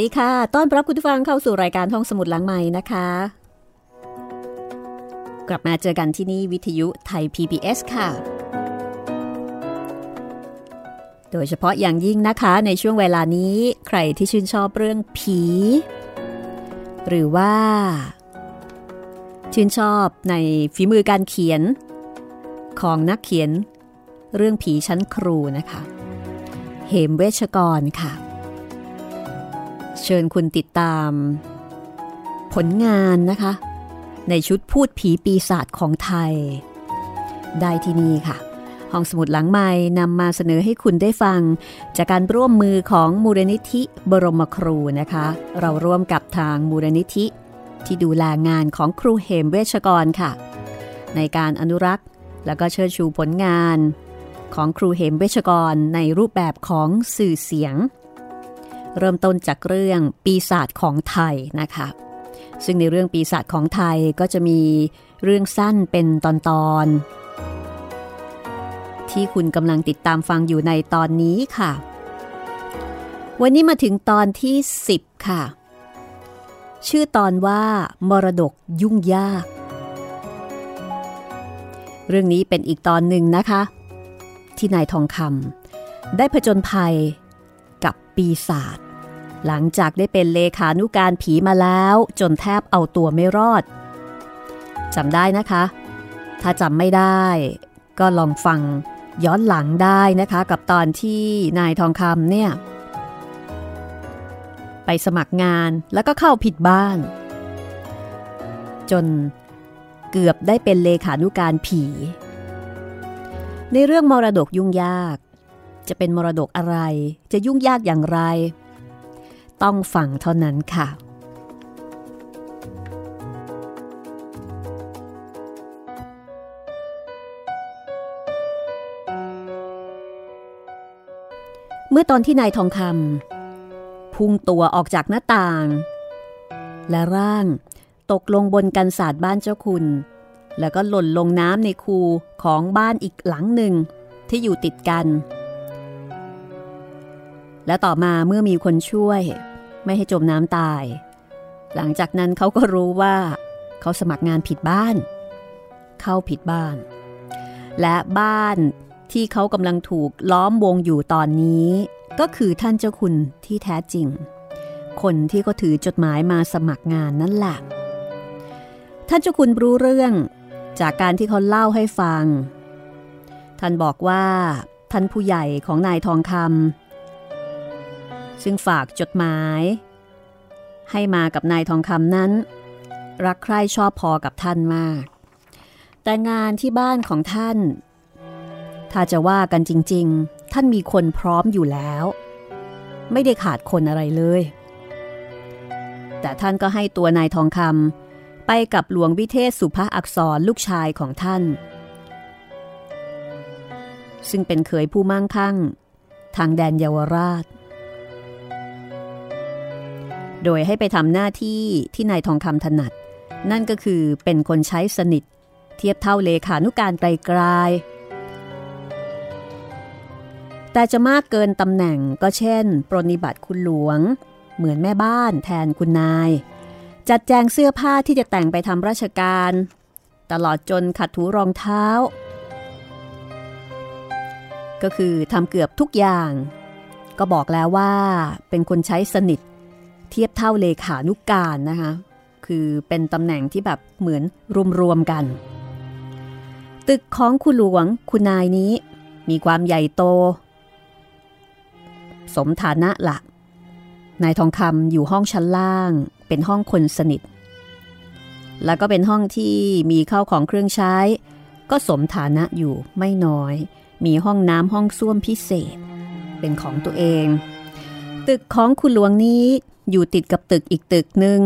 ดีค่ะ ต้อนรับคุณผู้ฟังเข้าสู่รายการห้องสมุดหลังใหม่นะคะ กลับมาเจอกันที่นี่วิทยุไทย PBS ค่ะ โดยเฉพาะอย่างยิ่งนะคะในช่วงเวลานี้ใครที่ชื่นชอบเรื่องผี หรือว่า ชื่นชอบในฝีมือการเขียน ของนักเขียน เรื่องผีชั้นครูนะคะ เหมเวชกรค่ะ เชิญคุณติดตาม ผลงานนะคะ ในชุดพูดผีปีศาจของไทย ได้ที่นี่ค่ะ ห้องสมุดหลังใหม่นำมาเสนอให้คุณได้ฟัง จากการร่วมมือของมูลนิธิบรมครูนะคะ เราร่วมกับทางมูลนิธิ ที่ดูแลงานของครูเหมเวชกรค่ะ ในการอนุรักษ์แล้วก็เชิดชูผลงานของครูเหมเวชกรในรูปแบบของสื่อเสียง เริ่มต้นจากเรื่องปีศาจของไทยนะคะ ซึ่งในเรื่องปีศาจของไทยก็จะมีเรื่องสั้นเป็นตอนๆที่คุณกำลังติดตามฟังอยู่ในตอนนี้ค่ะ วันนี้มาถึงตอนที่ 10 ค่ะ ชื่อตอนว่า มรดกยุ่งยาก เรื่องนี้เป็นอีกตอนหนึ่งนะคะ ที่นายทองคำได้ผจญภัย ปีศาจหลังจากได้เป็นเลขานุการผีมาแล้วจนแทบเอาตัวไม่รอดจำได้นะคะ ถ้าจำไม่ได้ ก็ลองฟังย้อนหลังได้นะคะ กับตอนที่นายทองคำเนี่ย ไปสมัครงานแล้วก็เข้าผิดบ้าน จนเกือบได้เป็นเลขานุการผี ในเรื่องมรดกยุ่งยาก จะเป็นมรดกอะไร จะยุ่งยากอย่างไร ต้องฟังเท่านั้นค่ะ เมื่อตอนที่นายทองคำพุ่งตัวออกจากหน้าต่าง และร่างตกลงบนกันศาสตร์บ้านเจ้าคุณ แล้วก็หล่นลงน้ำในคูของบ้านอีกหลังหนึ่งที่อยู่ติดกัน และต่อมาเมื่อมีคนช่วย ไม่ให้จมน้ำตาย หลังจากนั้นเขาก็รู้ว่า เขาสมัครงานผิดบ้าน เข้าผิดบ้าน และบ้านที่เขากำลังถูกล้อมวงอยู่ตอนนี้ ก็คือท่านเจ้าคุณที่แท้จริง คนที่เขาถือจดหมายมาสมัครงานนั่นแหละท่านเจ้าคุณรู้เรื่องจากการที่เขาเล่าให้ฟัง ท่านบอกว่า ท่านผู้ใหญ่ของนายทองคำ ซึ่งฝากจดหมาย ให้มากับนายทองคำนั้น รักใคร่ชอบพอกับท่านมาก แต่งานที่บ้านของท่าน ถ้าจะว่ากันจริง ๆ ท่านมีคนพร้อมอยู่แล้ว ไม่ได้ขาดคนอะไรเลย แต่ท่านก็ให้ตัวนายทองคำไปกับหลวงวิเทศสุภาอักษรลูกชายของท่านซึ่งเป็นเคยผู้มั่งคั่ง ทางแดนเยาวราช โดยให้ไปทำหน้าที่ที่นายทองคำถนัด นั่นก็คือเป็นคนใช้สนิท เทียบเท่าเลขานุการไกลๆแต่จะมากเกินตำแหน่งก็เช่น ปรนิบัติคุณหลวง เหมือนแม่บ้านแทนคุณนาย จัดแจงเสื้อผ้าที่จะแต่งไปทำราชการ ตลอดจนขัดถูรองเท้า ก็คือทำเกือบทุกอย่าง ก็บอกแล้วว่าเป็นคนใช้สนิท เทียบเท่าเลขานุกการนะคะ คือเป็นตำแหน่งที่แบบเหมือนรวมๆกัน ตึกของคุณหลวงคุณนายนี้มีความใหญ่โต สมฐานะละนายทองคำอยู่ห้องชั้นล่าง เป็นห้องคนสนิท แล้วก็เป็นห้องที่มีเข้าของเครื่องใช้ ก็สมฐานะอยู่ไม่น้อย มีห้องน้ำห้องส้วมพิเศษ เป็นของตัวเอง ตึกของคุณหลวงนี้อยู่ติดกับตึกอีกตึกหนึ่ง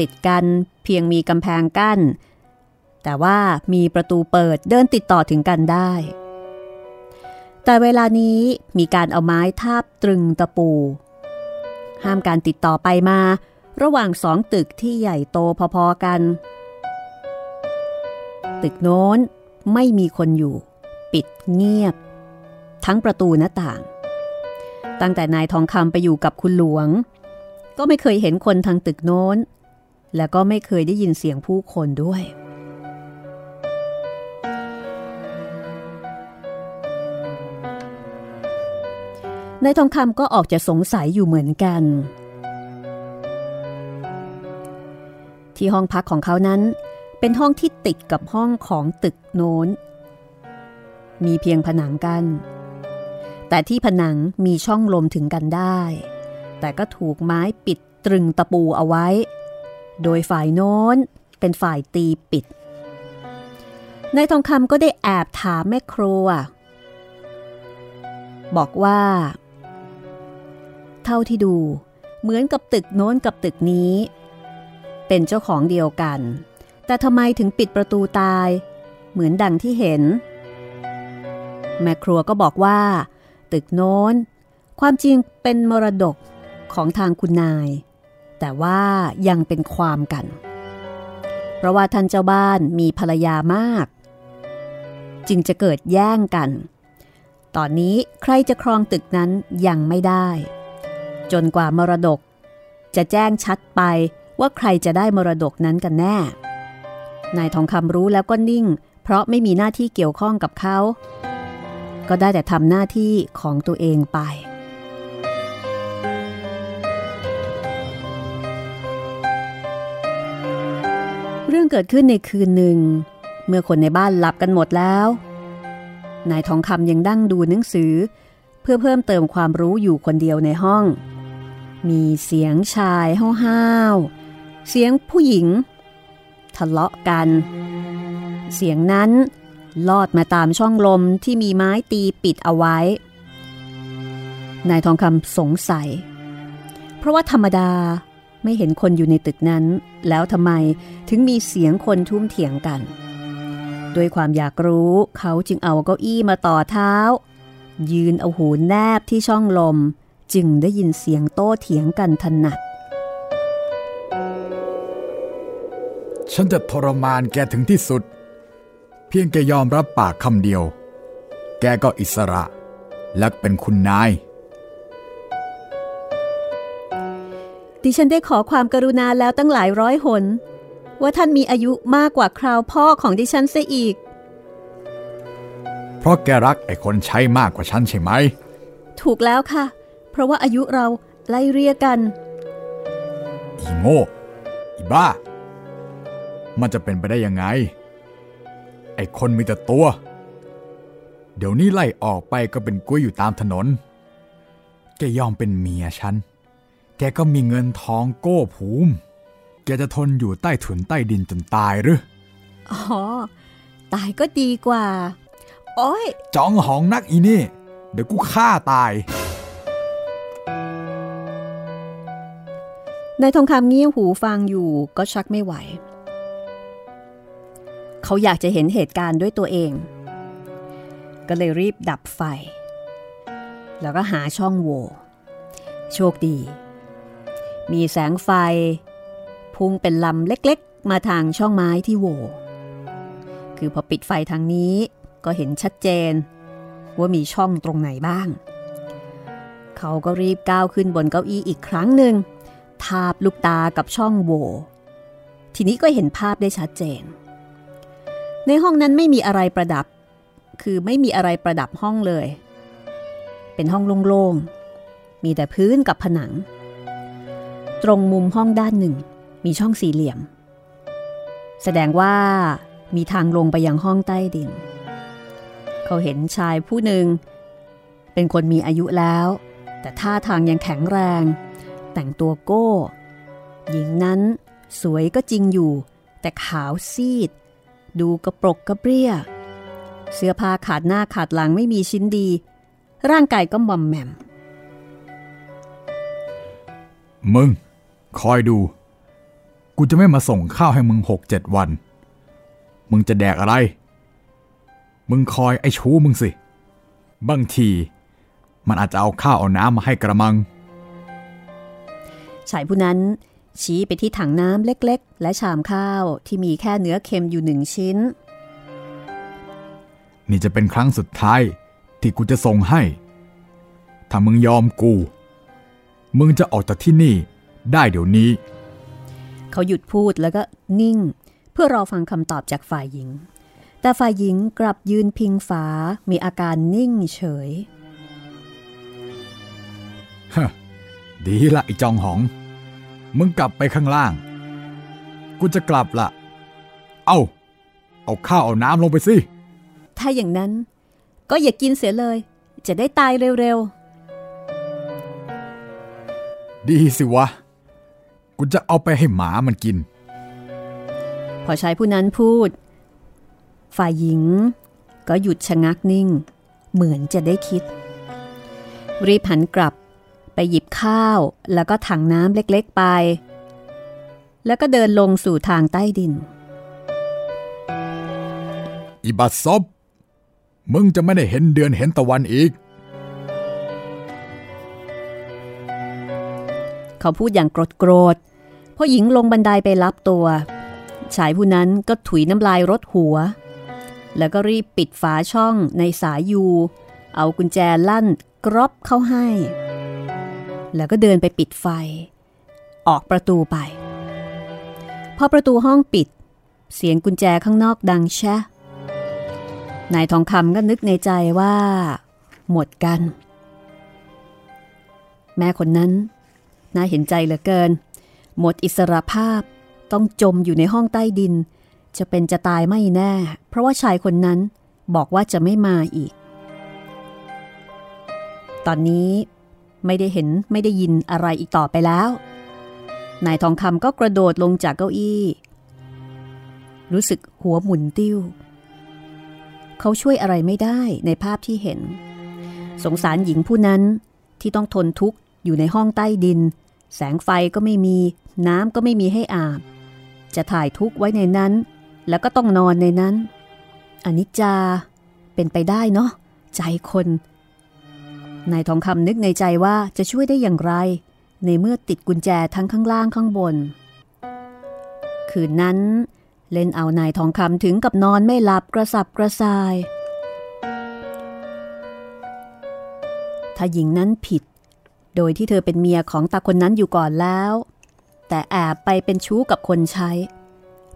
ติดกันเพียงมีกำแพงกั้น แต่ว่ามีประตูเปิดเดินติดต่อถึงกันได้ แต่เวลานี้มีการเอาไม้ทาบตรึงตะปู ห้ามการติดต่อไปมา ระหว่างสองตึกที่ใหญ่โตพอๆกัน ตึกโน้นไม่มีคนอยู่ ปิดเงียบ ทั้งประตูหน้าต่าง ตั้งแต่นายทองคำไปอยู่กับคุณหลวง ก็ไม่เคยเห็นคนทางตึกโน้น และก็ไม่เคยได้ยินเสียงผู้คนด้วย นายทองคำก็ออกจะสงสัยอยู่เหมือนกัน ที่ห้องพักของเขานั้นเป็นห้องที่ติดกับห้องของตึกโน้น มีเพียงผนังกัน แต่ที่ผนังมีช่องลมถึงกันได้ แต่ก็ถูกไม้ปิดตรึงตะปูเอาไว้ โดยฝ่ายโน้นเป็นฝ่ายตีปิด นายทองคำก็ได้แอบถามแม่ครัว บอกว่า เท่าที่ดูเหมือนกับตึกโน้นกับตึกนี้ เป็นเจ้าของเดียวกัน แต่ทำไมถึงปิดประตูตาย เหมือนดังที่เห็น แม่ครัวก็บอกว่า ตึกโน้น ความจริงเป็นมรดกของทางคุณนาย แต่ว่ายังเป็นความกัน เพราะว่าท่านเจ้าบ้านมีภรรยามาก จึงจะเกิดแย่งกัน ตอนนี้ใครจะครองตึกนั้นยังไม่ได้ จนกว่ามรดก จะแจ้งชัดไปว่าใครจะได้มรดกนั้นกันแน่ นายทองคำรู้แล้วก็นิ่ง เพราะไม่มีหน้าที่เกี่ยวข้องกับเขา ก็ได้แต่ทำหน้าที่ของตัวเองไป เรื่องเกิดขึ้นในคืนหนึ่ง เมื่อคนในบ้านหลับกันหมดแล้ว นายทองคำยังดั้งดูหนังสือ เพื่อเพิ่มเติมความรู้อยู่คนเดียวในห้อง มีเสียงชายห้าวๆเสียงผู้หญิง ทะเลาะกัน เสียงนั้น ลอดมาตามช่องลมที่มีไม้ตีปิดเอาไว้ นายทองคำสงสัย เพราะว่าธรรมดาไม่เห็นคนอยู่ในตึกนั้น แล้วทำไมถึงมีเสียงคนทุ่มเถียงกัน ด้วยความอยากรู้เขาจึงเอาเก้าอี้มาต่อเท้า ยืนเอาหูแนบที่ช่องลม จึงได้ยินเสียงโต้เถียงกันถนัดฉันจะทรมานแกถึงที่สุด เพียงแกยอมรับปากคำเดียว แกก็อิสระ และเป็นคุณนาย ดิฉันได้ขอความกรุณาแล้วตั้งหลายร้อยหน ว่าท่านมีอายุมากกว่าคราวพ่อของดิฉันเสียอีก เพราะแกรักไอ้คนใช้มากกว่าฉันใช่ไหม ถูกแล้วค่ะ เพราะว่าอายุเราไล่เรียกัน อีโง่ อีบ้า มันจะเป็นไปได้ยังไงไอ้คนมีแต่ตัว เดี๋ยวนี้ไล่ออกไปก็เป็นกุ้ยอยู่ตามถนน แกยอมเป็นเมียฉัน แกก็มีเงินทองโก้ภูมิ แกจะทนอยู่ใต้ถุนใต้ดินจนตายหรือ อ๋อ ตายก็ดีกว่า โอ้ยจองหองนักอีนี่ เดี๋ยวกูฆ่าตาย นายทองคำเงี่ยหูฟังอยู่ก็ชักไม่ไหว เขาอยากจะเห็นเหตุการณ์ด้วยตัวเอง ก็เลยรีบดับไฟ แล้วก็หาช่องโหว่โชคดี มีแสงไฟ พุ่งเป็นลำเล็กๆ มาทางช่องไม้ที่โหว่คือพอปิดไฟทางนี้ก็เห็นชัดเจน ว่ามีช่องตรงไหนบ้าง เขาก็รีบก้าวขึ้นบนเก้าอี้อีกครั้งหนึ่งทาบลูกตากับช่องโหว่ทีนี้ก็เห็นภาพได้ชัดเจน ในห้องนั้นไม่มีอะไรประดับ คือไม่มีอะไรประดับห้องเลย เป็นห้องโล่งๆ มีแต่พื้นกับผนัง ตรงมุมห้องด้านหนึ่ง มีช่องสี่เหลี่ยม แสดงว่ามีทางลงไปยังห้องใต้ดิน เขาเห็นชายผู้หนึ่ง เป็นคนมีอายุแล้ว แต่ท่าทางยังแข็งแรง แต่งตัวโก้ หญิงนั้นสวยก็จริงอยู่ แต่ขาวซีด ดูกระปรกกระเปรี้ย เสื้อผ้าขาดหน้าขาดหลังไม่มีชิ้นดี ร่างกายก็มอมแหม่มมึง คอยดู กูจะไม่มาส่งข้าวให้มึงหกเจ็ดวัน มึงจะแดกอะไร มึงคอยไอ้ชู้มึงสิ บางที มันอาจจะเอาข้าวเอาน้ำมาให้กระมังชายผู้นั้น ชี้ไปที่ถังน้ำเล็กๆ และชามข้าวที่มีแค่เนื้อเค็มอยู่หนึ่งชิ้น นี่จะเป็นครั้งสุดท้าย ที่กูจะส่งให้ ถ้ามึงยอมกู มึงจะออกจากที่นี่ได้เดี๋ยวนี้ เขาหยุดพูดแล้วก็นิ่ง เพื่อรอฟังคำตอบจากฝ่ายหญิง แต่ฝ่ายหญิงกลับยืนพิงฝา มีอาการนิ่งเฉย ฮะ ดีละไอ้จองหอง มึงกลับไปข้างล่าง กูจะกลับละเอาเอาข้าวเอาน้ำลงไปสิ ถ้าอย่างนั้น ก็อย่ากินเสียเลย จะได้ตายเร็วดีสิวะ กูจะเอาไปให้หมามันกินๆพอชายผู้นั้นพูด ฝ่ายหญิง ก็หยุดชะงักนิ่ง เหมือนจะได้คิด รีบหันกลับไป หยิบข้าวแล้วก็ถังน้ำเล็กๆไป แล้วก็เดินลงสู่ทางใต้ดินอีบัดซบมึงจะไม่ได้เห็นเดือนเห็นตะวันอีก เขาพูดอย่างโกรธๆพอหญิงลงบันไดไปรับตัว ชายผู้นั้นก็ถุยน้ำลายรดหัว แล้วก็รีบปิดฝาช่องในสายยู เอากุญแจลั่นกรอบเข้าให้ แล้วก็เดินไปปิดไฟ ออกประตูไป พอประตูห้องปิด เสียงกุญแจข้างนอกดังแชะนายทองคำก็นึกในใจว่า หมดกัน แม่คนนั้นน่าเห็นใจเหลือเกิน หมดอิสรภาพต้องจมอยู่ในห้องใต้ดิน จะเป็นจะตายไม่แน่ เพราะว่าชายคนนั้นบอกว่าจะไม่มาอีก ตอนนี้ ไม่ได้เห็นไม่ได้ยินอะไรอีกต่อไปแล้ว นายทองคำก็กระโดดลงจากเก้าอี้ รู้สึกหัวหมุนติ้ว เขาช่วยอะไรไม่ได้ในภาพที่เห็น สงสารหญิงผู้นั้นที่ต้องทนทุกข์อยู่ในห้องใต้ดิน แสงไฟก็ไม่มี น้ำก็ไม่มีให้อาบ จะถ่ายทุกข์ไว้ในนั้น แล้วก็ต้องนอนในนั้นอนิจจาเป็นไปได้เนาะใจคน นายทองคำนึกในใจว่าจะช่วยได้อย่างไร ในเมื่อติดกุญแจทั้งข้างล่างข้างบน คืนนั้น เล่นเอานายทองคำถึงกับนอนไม่หลับกระสับกระส่าย ถ้าหญิงนั้นผิด โดยที่เธอเป็นเมียของตาคนนั้นอยู่ก่อนแล้ว แต่แอบไปเป็นชู้กับคนใช้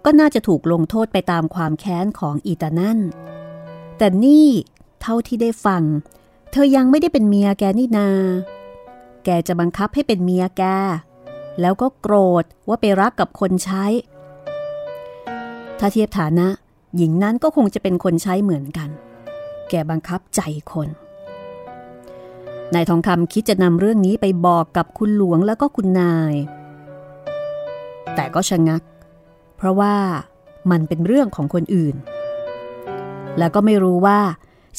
ก็น่าจะถูกลงโทษไปตามความแค้นของอีตานั่น แต่นี่เท่าที่ได้ฟัง เธอยังไม่ได้เป็นเมียแกนี่นา แกจะบังคับให้เป็นเมียแก แล้วก็โกรธว่าไปรักกับคนใช้ ถ้าเทียบฐานะ หญิงนั้นก็คงจะเป็นคนใช้เหมือนกัน แกบังคับใจคนนายทองคำคิดจะนำเรื่องนี้ไปบอกกับคุณหลวงแล้วก็คุณนาย แต่ก็ชะงัก เพราะว่ามันเป็นเรื่องของคนอื่น แล้วก็ไม่รู้ว่า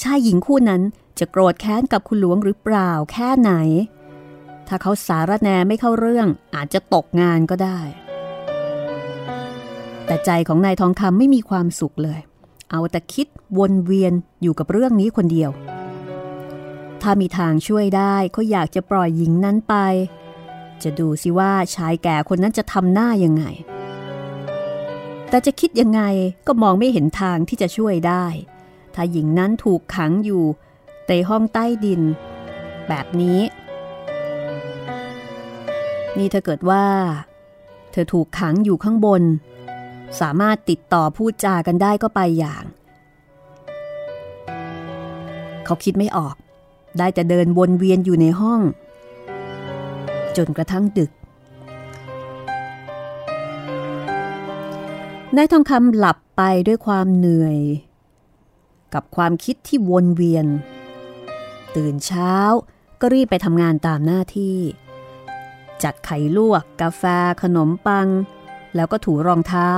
ชายหญิงคู่นั้น จะโกรธแค้นกับคุณหลวงหรือเปล่าแค่ไหน ถ้าเขาสารแนไม่เข้าเรื่องอาจจะตกงานก็ได้ แต่ใจของนายทองคำไม่มีความสุขเลย เอาแต่คิดวนเวียนอยู่กับเรื่องนี้คนเดียว ถ้ามีทางช่วยได้ก็อยากจะปล่อยหญิงนั้นไป จะดูสิว่าชายแก่คนนั้นจะทำหน้ายังไง แต่จะคิดยังไงก็มองไม่เห็นทางที่จะช่วยได้ถ้าหญิงนั้นถูกขังอยู่ ในห้องใต้ดิน แบบนี้ นี่ถ้าเกิดว่า เธอถูกขังอยู่ข้างบน สามารถติดต่อพูดจากันได้ก็ไปอย่าง เขาคิดไม่ออก ได้แต่เดินวนเวียนอยู่ในห้อง จนกระทั่งดึกนายทองคำหลับไปด้วยความเหนื่อย กับความคิดที่วนเวียน ตื่นเช้า ก็รีบไปทำงานตามหน้าที่ จัดไข่ลวก กาแฟ ขนมปัง แล้วก็ถูรองเท้า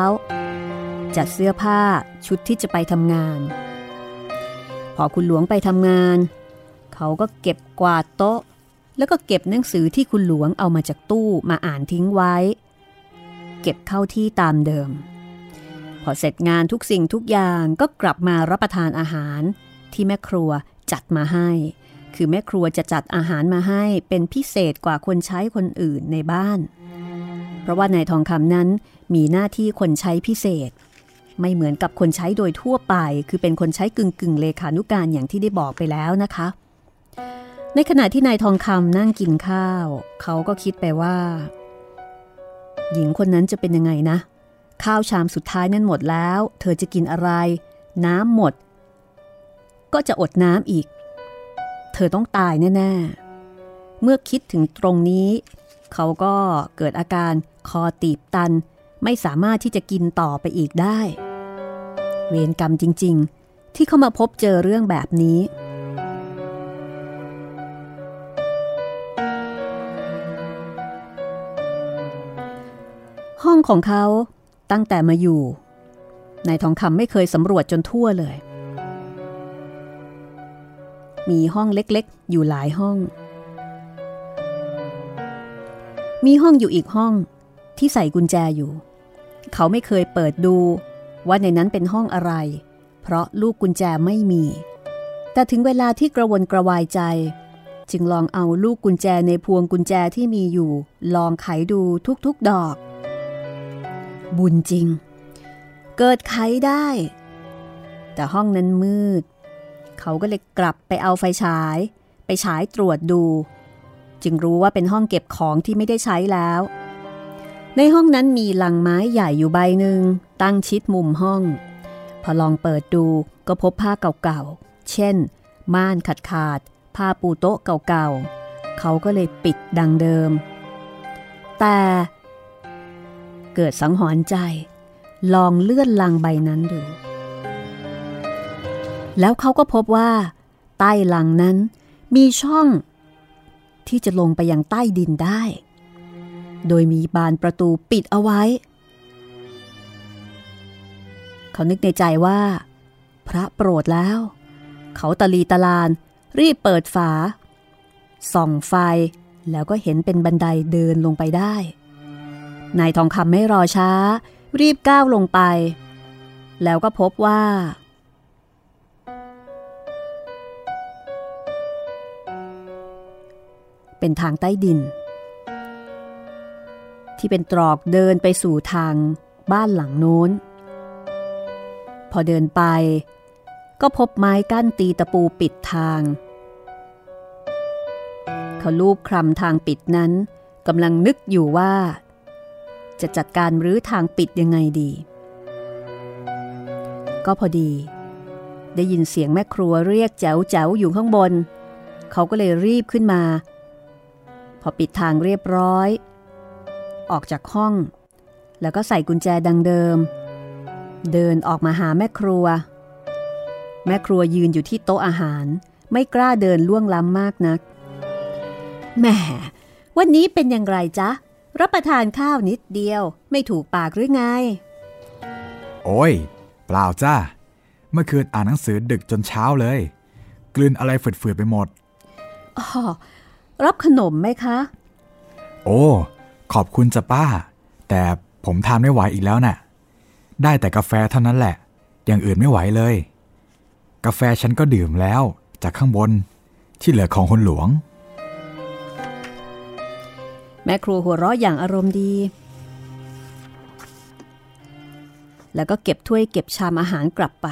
จัดเสื้อผ้าชุดที่จะไปทำงาน พอคุณหลวงไปทำงาน เขาก็เก็บกวาดโต๊ะ แล้วก็เก็บหนังสือที่คุณหลวงเอามาจากตู้มาอ่านทิ้งไว้ เก็บเข้าที่ตามเดิม พอเสร็จงานทุกสิ่งทุกอย่างก็กลับมารับประทานอาหารที่แม่ครัวจัดมาให้ คือแม่ครัวจะจัดอาหารมาให้เป็นพิเศษกว่าคนใช้คนอื่นในบ้าน เพราะว่านายทองคำนั้นมีหน้าที่คนใช้พิเศษ ไม่เหมือนกับคนใช้โดยทั่วไป คือเป็นคนใช้กึ่งกึ่งเลขานุการอย่างที่ได้บอกไปแล้วนะคะ ในขณะที่นายทองคำนั่งกินข้าว เขาก็คิดไปว่า หญิงคนนั้นจะเป็นยังไงนะ ข้าวชามสุดท้ายนั้นหมดแล้ว เธอจะกินอะไร น้ำหมด ก็จะอดน้ำอีก เธอต้องตายแน่ๆ เมื่อคิดถึงตรงนี้ เขาก็เกิดอาการคอตีบตัน ไม่สามารถที่จะกินต่อไปอีกได้ เวรกรรมจริง ๆ ที่เขามาพบเจอเรื่องแบบนี้ห้องของเขาตั้งแต่มาอยู่นายทองคำไม่เคยสำรวจจนทั่วเลย มีห้องเล็กๆ อยู่หลายห้อง มีห้องอยู่อีกห้องที่ใส่กุญแจอยู่ เขาไม่เคยเปิดดูว่าในนั้นเป็นห้องอะไร เพราะลูกกุญแจไม่มี แต่ถึงเวลาที่กระวนกระวายใจ จึงลองเอาลูกกุญแจในพวงกุญแจที่มีอยู่ ลองไขดูทุกๆดอก บุญจริง เกิดไขได้ แต่ห้องนั้นมืด เขาก็เลยกลับไปเอาไฟฉาย ไปฉายตรวจดู จึงรู้ว่าเป็นห้องเก็บของที่ไม่ได้ใช้แล้ว ในห้องนั้นมีหลังไม้ใหญ่อยู่ใบหนึ่งตั้งชิดมุมห้อง พอลองเปิดดูก็พบผ้าเก่าๆ เช่น ม่านขาดขาดๆผ้าปูโต๊ะเก่าๆ เขาก็เลยปิดดังเดิม แต่เกิดสังหรณ์ใจ ลองเลื่อนลังใบนั้นดู แล้วเขาก็พบว่า ใต้หลังนั้นมีช่อง ที่จะลงไปยังใต้ดินได้ โดยมีบานประตูปิดเอาไว้ เขานึกในใจว่า พระโปรดแล้ว เขาตะลีตะลานรีบเปิดฝา ส่องไฟแล้วก็เห็นเป็นบันไดเดินลงไปได้ นายทองคำไม่รอช้า รีบก้าวลงไป แล้วก็พบว่า เป็นทางใต้ดิน ที่เป็นตรอกเดินไปสู่ทางบ้านหลังโน้น พอเดินไป ก็พบไม้กั้นตีตะปูปิดทาง เขาลูบคลำทางปิดนั้นกำลังนึกอยู่ว่า จะจัดการรื้อทางปิดยังไงดี ก็พอดี ได้ยินเสียงแม่ครัวเรียกแจ๋วแจ๋วอยู่ข้างบน เขาก็เลยรีบขึ้นมา อปิดทางเรียบร้อย ออกจากห้อง แล้วก็ใส่กุญแจดังเดิม เดินออกมาหาแม่ครัว แม่ครัวยืนอยู่ที่โต๊ะอาหาร ไม่กล้าเดินล่วงล้ำมากนักแหมวันนี้เป็นอย่างไรจ๊ะ รับประทานข้าวนิดเดียว ไม่ถูกปากหรือไง โอ้ย เปล่าจ้าเมื่อคืนอ่านหนังสือดึกจนเช้าเลย กลืนอะไรฝืดๆไปหมดอ๋อ รับขนมไหมคะ โอ้ ขอบคุณจ้ะป้า แต่ผมทานไม่ไหวอีกแล้วน่ะ ได้แต่กาแฟเท่านั้นแหละ อย่างอื่นไม่ไหวเลย กาแฟฉันก็ดื่มแล้วจากข้างบนที่เหลือของคนหลวง แม่ครัวหัวเราะอย่างอารมณ์ดี แล้วก็เก็บถ้วยเก็บชามอาหารกลับไป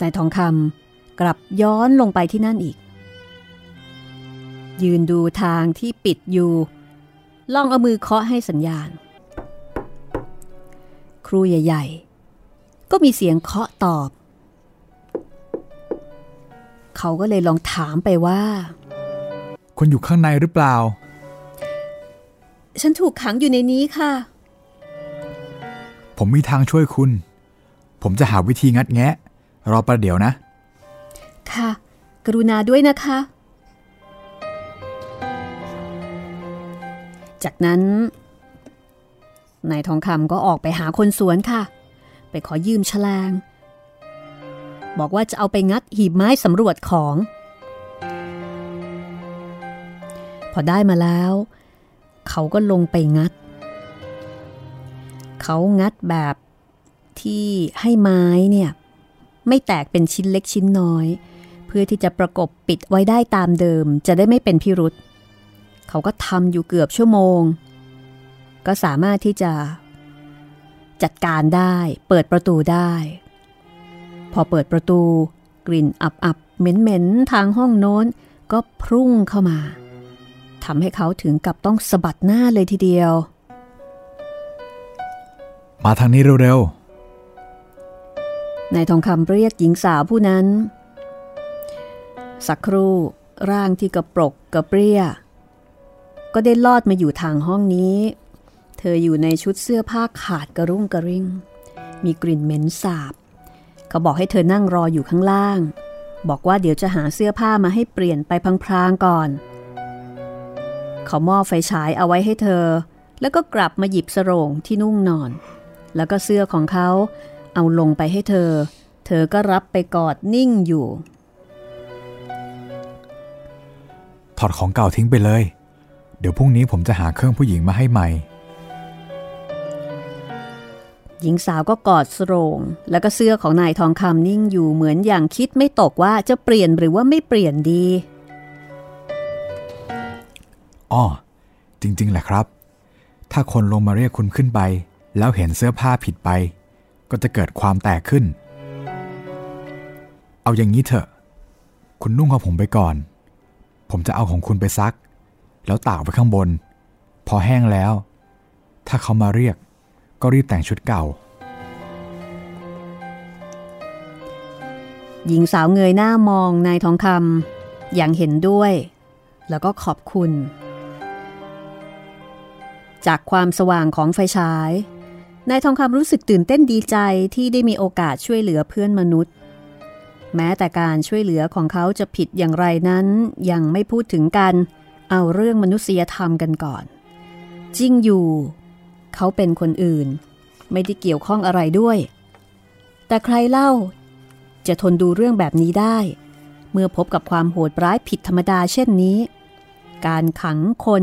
นายทองคำ กลับย้อนลงไปที่นั่นอีก ยืนดูทางที่ปิดอยู่ลองเอามือเคาะให้สัญญาณ ครูใหญ่ ๆ ก็มีเสียงเคาะตอบ เขาก็เลยลองถามไปว่าคุณอยู่ข้างในหรือเปล่า ฉันถูกขังอยู่ในนี้ค่ะ ผมมีทางช่วยคุณ ผมจะหาวิธีงัดแงะ รอประเดี๋ยวนะ ค่ะ กรุณาด้วยนะคะ จากนั้นนายทองคำก็ออกไปหาคนสวนค่ะ ไปขอยืมแฉลง บอกว่าจะเอาไปงัดหีบไม้สำรวจของ พอได้มาแล้ว เขาก็ลงไปงัด เขางัดแบบที่ให้ไม้เนี่ย ไม่แตกเป็นชิ้นเล็กชิ้นน้อย พื่อที่จะประกบปิดไว้ได้ตามเดิมจะได้ไม่เป็นพิรุษเขาก็ทำอยู่เกือบชั่วโมง ก็สามารถที่จะ จัดการได้เปิดประตูได้ พอเปิดประตู กลิ่นอับๆเหม็นๆทางห้องโน้นก็พุ่งเข้ามาทำให้เขาถึงกับต้องสะบัดหน้าเลยทีเดียว มาทางนี้เร็วนายทองคำเรียกหญิงสาวผู้นั้น สักครู่ร่างที่กระปรกกระเปรี้ย ก็ได้ลอดมาอยู่ทางห้องนี้ เธออยู่ในชุดเสื้อผ้าขาดกระรุ่งกระริ่ง มีกลิ่นเหม็นสาบ เขาบอกให้เธอนั่งรออยู่ข้างล่าง บอกว่าเดี๋ยวจะหาเสื้อผ้ามาให้เปลี่ยนไปพลางๆก่อน เขามอบไฟฉายเอาไว้ให้เธอ แล้วก็กลับมาหยิบสรงที่นุ่งนอน แล้วก็เสื้อของเขาเอาลงไปให้เธอ เธอก็รับไปกอดนิ่งอยู่ อดของเก่าทิ้งไปเลย เดี๋ยวพรุ่งนี้ผมจะหาเครื่องผู้หญิงมาให้ใหม่ หญิงสาวก็กอดสโรง แล้วก็เสื้อของนายทองคำนิ่งอยู่เหมือนอย่างคิดไม่ตกว่าจะเปลี่ยนหรือว่าไม่เปลี่ยนดีอ้อจริง ๆ แหละครับ ถ้าคนลงมาเรียกคุณขึ้นไป แล้วเห็นเสื้อผ้าผิดไป ก็จะเกิดความแตกขึ้น เอาอย่างนี้เถอะ คุณนุ่งของผมไปก่อน ผมจะเอาของคุณไปซัก แล้วตากไว้ข้างบน พอแห้งแล้ว ถ้าเขามาเรียก ก็รีบแต่งชุดเก่า หญิงสาวเงยหน้ามองนายทองคำอย่างเห็นด้วย แล้วก็ขอบคุณ จากความสว่างของไฟฉายนายทองคำรู้สึกตื่นเต้นดีใจที่ได้มีโอกาสช่วยเหลือเพื่อนมนุษย์ แม้แต่การช่วยเหลือของเขาจะผิดอย่างไรนั้น ยังไม่พูดถึงกัน เอาเรื่องมนุษยธรรมกันก่อน จริงอยู่ เขาเป็นคนอื่น ไม่ได้เกี่ยวข้องอะไรด้วย แต่ใครเล่า จะทนดูเรื่องแบบนี้ได้ เมื่อพบกับความโหดร้ายผิดธรรมดาเช่นนี้ การขังคน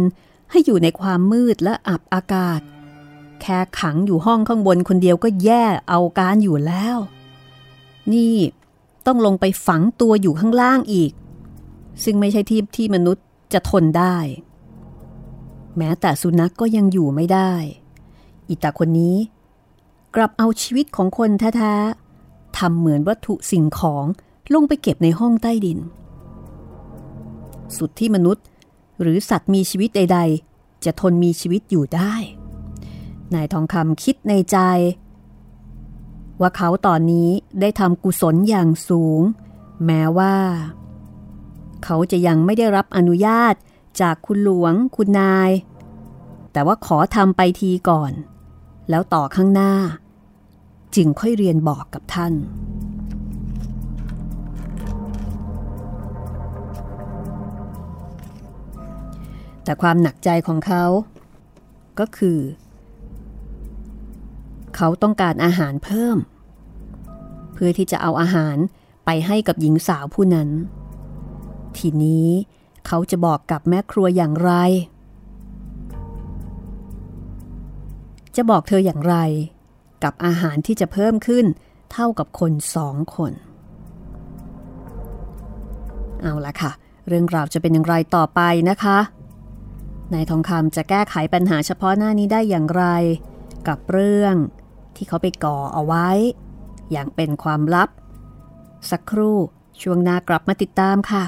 ให้อยู่ในความมืดและอับอากาศ แค่ขังอยู่ห้องข้างบนคนเดียวก็แย่เอาการอยู่แล้ว นี่ ต้องลงไปฝังตัวอยู่ข้างล่างอีก ซึ่งไม่ใช่ที่ที่มนุษย์จะทนได้ แม้แต่สุนัขกก็ยังอยู่ไม่ได้ อิตาคนนี้ กลับเอาชีวิตของคนแท้ๆทำเหมือนวัตถุสิ่งของลงไปเก็บในห้องใต้ดิน สุดที่มนุษย์หรือสัตว์มีชีวิตใด ๆ จะทนมีชีวิตอยู่ได้ นายทองคำคิดในใจ ว่าเขาตอนนี้ได้ทำกุศลอย่างสูง แม้ว่า เขาจะยังไม่ได้รับอนุญาตจากคุณหลวง คุณนาย แต่ว่าขอทำไปทีก่อน แล้วต่อข้างหน้า จึงค่อยเรียนบอกกับท่านแต่ความหนักใจของเขา ก็คือ เขาต้องการอาหารเพิ่ม เพื่อที่จะเอาอาหารไปให้กับหญิงสาวผู้นั้น ทีนี้เขาจะบอกกับแม่ครัวอย่างไร จะบอกเธออย่างไร กับอาหารที่จะเพิ่มขึ้นเท่ากับคนสองคน เอาละค่ะ เรื่องราวจะเป็นอย่างไรต่อไปนะคะนายทองคำจะแก้ไขปัญหาเฉพาะหน้านี้ได้อย่างไร กับเรื่อง ที่เขาไปก่อเอาไว้ อย่างเป็นความลับ สักครู่ช่วงหน้ากลับมาติดตามค่ะ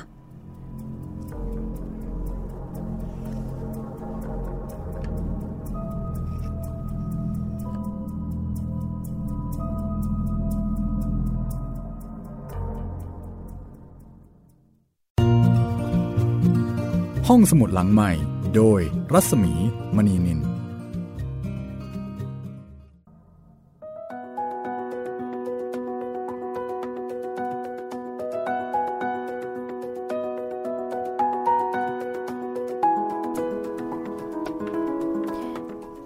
ห้องสมุดหลังใหม่ โดยรัศมีมณีนิน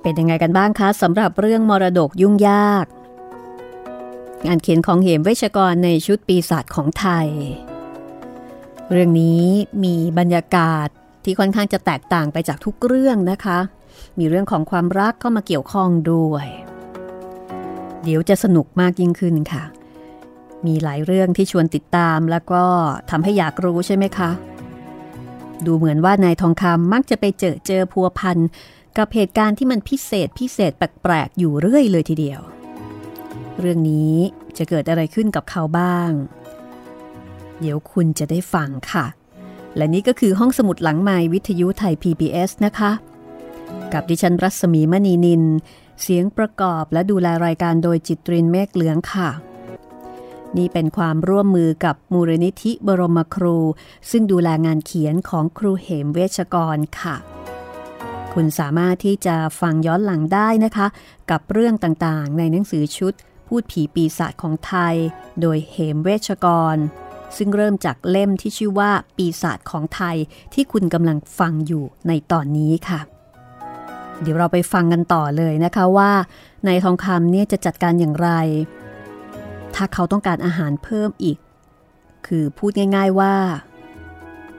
เป็นยังไงกันบ้างคะสำหรับเรื่องมรดกยุ่งยาก งานเขียนของเหมเวชกรในชุดปีศาจของไทย เรื่องนี้มีบรรยากาศที่ค่อนข้างจะแตกต่างไปจากทุกเรื่องนะคะ มีเรื่องของความรักเข้ามาเกี่ยวข้องด้วย เดี๋ยวจะสนุกมากยิ่งขึ้นค่ะ มีหลายเรื่องที่ชวนติดตามแล้วก็ทำให้อยากรู้ใช่ไหมคะ ดูเหมือนว่านายทองคำมักจะไปเจอเจอพัวพัน กับเหตุการณ์ที่มันพิเศษพิเศษแปลกๆอยู่เรื่อยเลยทีเดียว เรื่องนี้จะเกิดอะไรขึ้นกับเขาบ้าง เดี๋ยวคุณจะได้ฟังค่ะ และนี่ก็คือห้องสมุดหลังใหม่วิทยุไทย PBS นะคะ กับดิฉันรัศมีมณีนิน เสียงประกอบและดูแลรายการโดยจิตรินเมฆเหลืองค่ะนี่เป็นความร่วมมือกับมูลนิธิบรมครู ซึ่งดูแลงานเขียนของครูเหมเวชกรค่ะ คุณสามารถที่จะฟังย้อนหลังได้นะคะ กับเรื่องต่างๆ ในหนังสือชุด พูดผีปีศาจของไทย โดยเหมเวชกร ซึ่งเริ่มจากเล่มที่ชื่อว่าปีศาจของไทยที่คุณกำลังฟังอยู่ในตอนนี้ค่ะ เดี๋ยวเราไปฟังกันต่อเลยนะคะว่า ในทองคำเนี่ยจะจัดการอย่างไร ถ้าเขาต้องการอาหารเพิ่มอีก คือพูดง่าย ๆว่า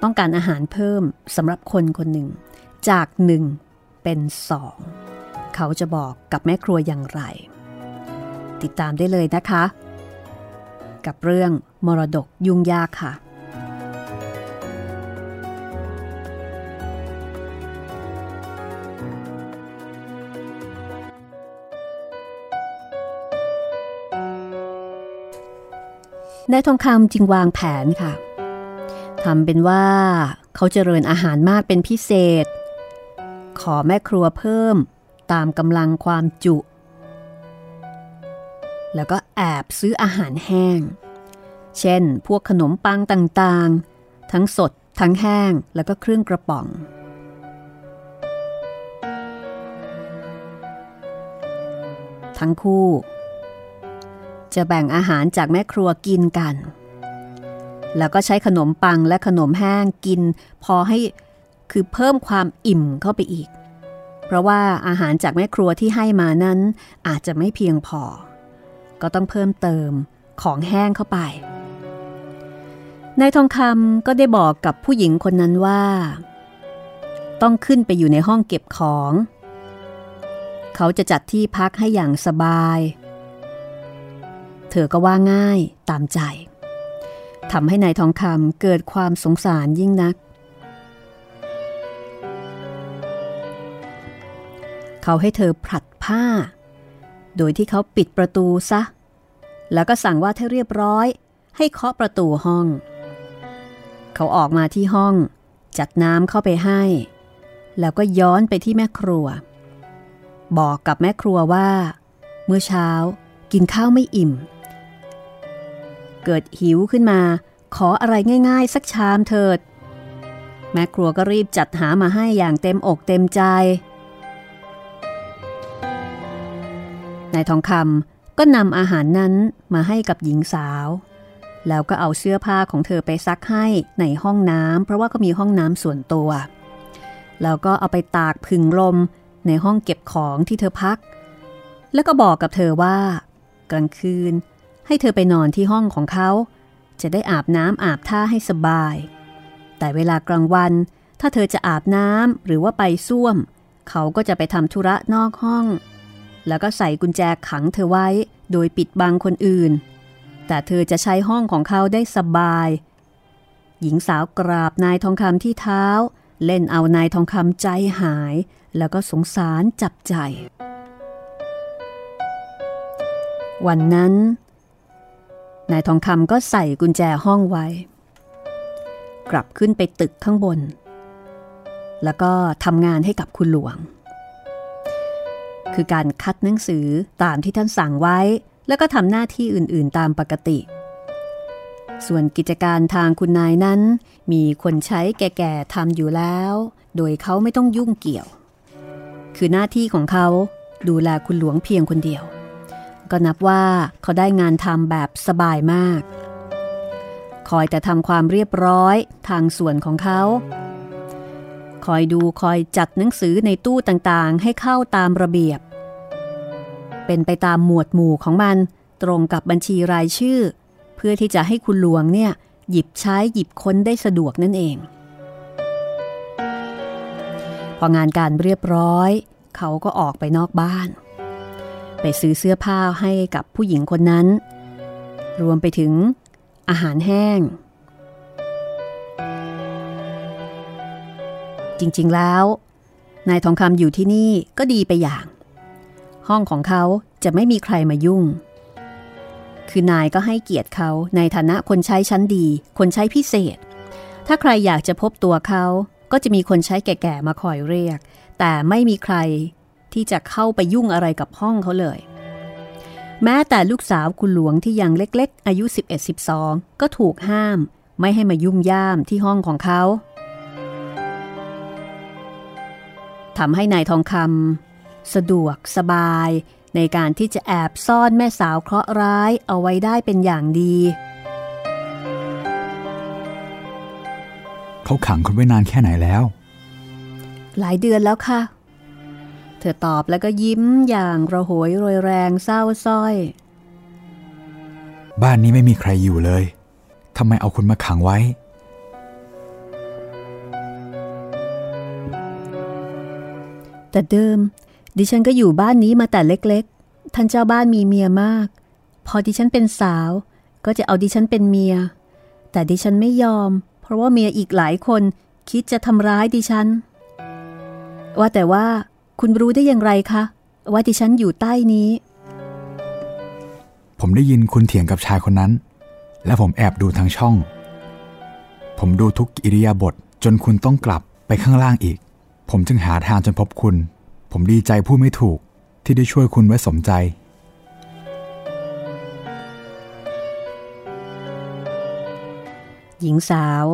ต้องการอาหารเพิ่มสำหรับคนคนหนึ่งจากหนึ่ง เป็นสองเขาจะบอกกับแม่ครัวอย่างไร ติดตามได้เลยนะคะ กับเรื่องมรดกยุ่งยากค่ะนายทองคำจึงวางแผนค่ะทำเป็นว่าเขาเจริญอาหารมากเป็นพิเศษ ขอแม่ครัวเพิ่มตามกำลังความจุ แล้วก็แอบซื้ออาหารแห้ง เช่น พวกขนมปังต่างๆ ทั้งสด ทั้งแห้ง แล้วก็เครื่องกระป๋อง ทั้งคู่ จะแบ่งอาหารจากแม่ครัวกินกัน แล้วก็ใช้ขนมปังและขนมแห้งกินพอให้ คือเพิ่มความอิ่มเข้าไปอีก เพราะว่าอาหารจากแม่ครัวที่ให้มานั้นอาจจะไม่เพียงพอ ก็ต้องเพิ่มเติมของแห้งเข้าไป นายทองคำก็ได้บอกกับผู้หญิงคนนั้นว่า ต้องขึ้นไปอยู่ในห้องเก็บของ เขาจะจัดที่พักให้อย่างสบาย เธอก็ว่าง่ายตามใจทำให้นายทองคำเกิดความสงสารยิ่งนัก เขาให้เธอผลัดผ้า โดยที่เขาปิดประตูซะ แล้วก็สั่งว่าถ้าเรียบร้อย ให้เคาะประตูห้อง เขาออกมาที่ห้อง จัดน้ำเข้าไปให้ แล้วก็ย้อนไปที่แม่ครัว บอกกับแม่ครัวว่า เมื่อเช้ากินข้าวไม่อิ่ม เกิดหิวขึ้นมาขออะไรง่าย ๆ สักชามเถิด แม่ครัวก็รีบจัดหามาให้อย่างเต็มอกเต็มใจ นายทองคำก็นำอาหารนั้นมาให้กับหญิงสาว แล้วก็เอาเสื้อผ้าของเธอไปซักให้ในห้องน้ำเพราะว่าก็มีห้องน้ำส่วนตัว แล้วก็เอาไปตากพึ่งลมในห้องเก็บของที่เธอพัก แล้วก็บอกกับเธอว่า กลางคืนให้เธอไปนอนที่ห้องของเขา จะได้อาบน้ำอาบท่าให้สบาย แต่เวลากลางวัน ถ้าเธอจะอาบน้ำหรือว่าไปซ่วม เขาก็จะไปทำธุระนอกห้อง แล้วก็ใส่กุญแจขังเธอไว้ โดยปิดบังคนอื่น แต่เธอจะใช้ห้องของเขาได้สบาย หญิงสาวกราบนายทองคำที่เท้า เล่นเอานายทองคำใจหาย แล้วก็สงสารจับใจ วันนั้น นายทองคำก็ใส่กุญแจห้องไว้ กลับขึ้นไปตึกข้างบน แล้วก็ทำงานให้กับคุณหลวง คือการคัดหนังสือตามที่ท่านสั่งไว้ แล้วก็ทำหน้าที่อื่นๆตามปกติ ส่วนกิจการทางคุณนายนั้น มีคนใช้แก่ๆทำอยู่แล้ว โดยเขาไม่ต้องยุ่งเกี่ยว คือหน้าที่ของเขาดูแลคุณหลวงเพียงคนเดียว ก็นับว่าเขาได้งานทำแบบสบายมาก คอยแต่ทำความเรียบร้อยทางส่วนของเขา คอยดูคอยจัดหนังสือในตู้ต่างๆ ให้เข้าตามระเบียบ เป็นไปตามหมวดหมู่ของมันตรงกับบัญชีรายชื่อ เพื่อที่จะให้คุณหลวงเนี่ยหยิบใช้หยิบค้นได้สะดวกนั่นเอง พองานการเรียบร้อย เขาก็ออกไปนอกบ้าน ไปซื้อเสื้อผ้าให้กับผู้หญิงคนนั้น รวมไปถึงอาหารแห้ง จริงๆแล้ว นายทองคำอยู่ที่นี่ก็ดีไปอย่าง ห้องของเขาจะไม่มีใครมายุ่ง คือนายก็ให้เกียรติเขาในฐานะคนใช้ชั้นดี คนใช้พิเศษ ถ้าใครอยากจะพบตัวเขาก็จะมีคนใช้แก่ๆมาคอยเรียก แต่ไม่มีใครที่จะเข้าไปยุ่งอะไรกับห้องเขาเลย แม้แต่ลูกสาวคุณหลวงที่ยังเล็กๆ อายุ 11-12 ก็ถูกห้าม ไม่ให้มายุ่งย่ามที่ห้องของเขา ทำให้นายทองคำสะดวกสบายในการที่จะแอบซ่อนแม่สาวเคราะห์ร้ายเอาไว้ได้เป็นอย่างดี เขาขังคุณไว้นานแค่ไหนแล้ว หลายเดือนแล้วค่ะ เธอตอบแล้วก็ยิ้มอย่างระหวยโรยแรงเศร้าส้อย บ้านนี้ไม่มีใครอยู่เลยทำไมเอาคุณมาขังไว้ แต่เดิม ดิฉันก็อยู่บ้านนี้มาแต่เล็กๆ ท่านเจ้าบ้านมีเมียมาก พอดิฉันเป็นสาว ก็จะเอาดิฉันเป็นเมีย แต่ดิฉันไม่ยอม เพราะว่าเมียอีกหลายคนคิดจะทำร้ายดิฉัน ว่าแต่ว่าคุณรู้ได้อย่างไรคะว่าดิฉันอยู่ใต้นี้ ผมได้ยินคุณเถียงกับชายคนนั้น และผมแอบดูทางช่อง ผมดูทุกอิริยาบถจนคุณต้องกลับไปข้างล่างอีก ผมจึงหาทางจนพบคุณ ผมดีใจผู้ไม่ถูกที่ได้ช่วยคุณไว้สมใจ หญิงสาว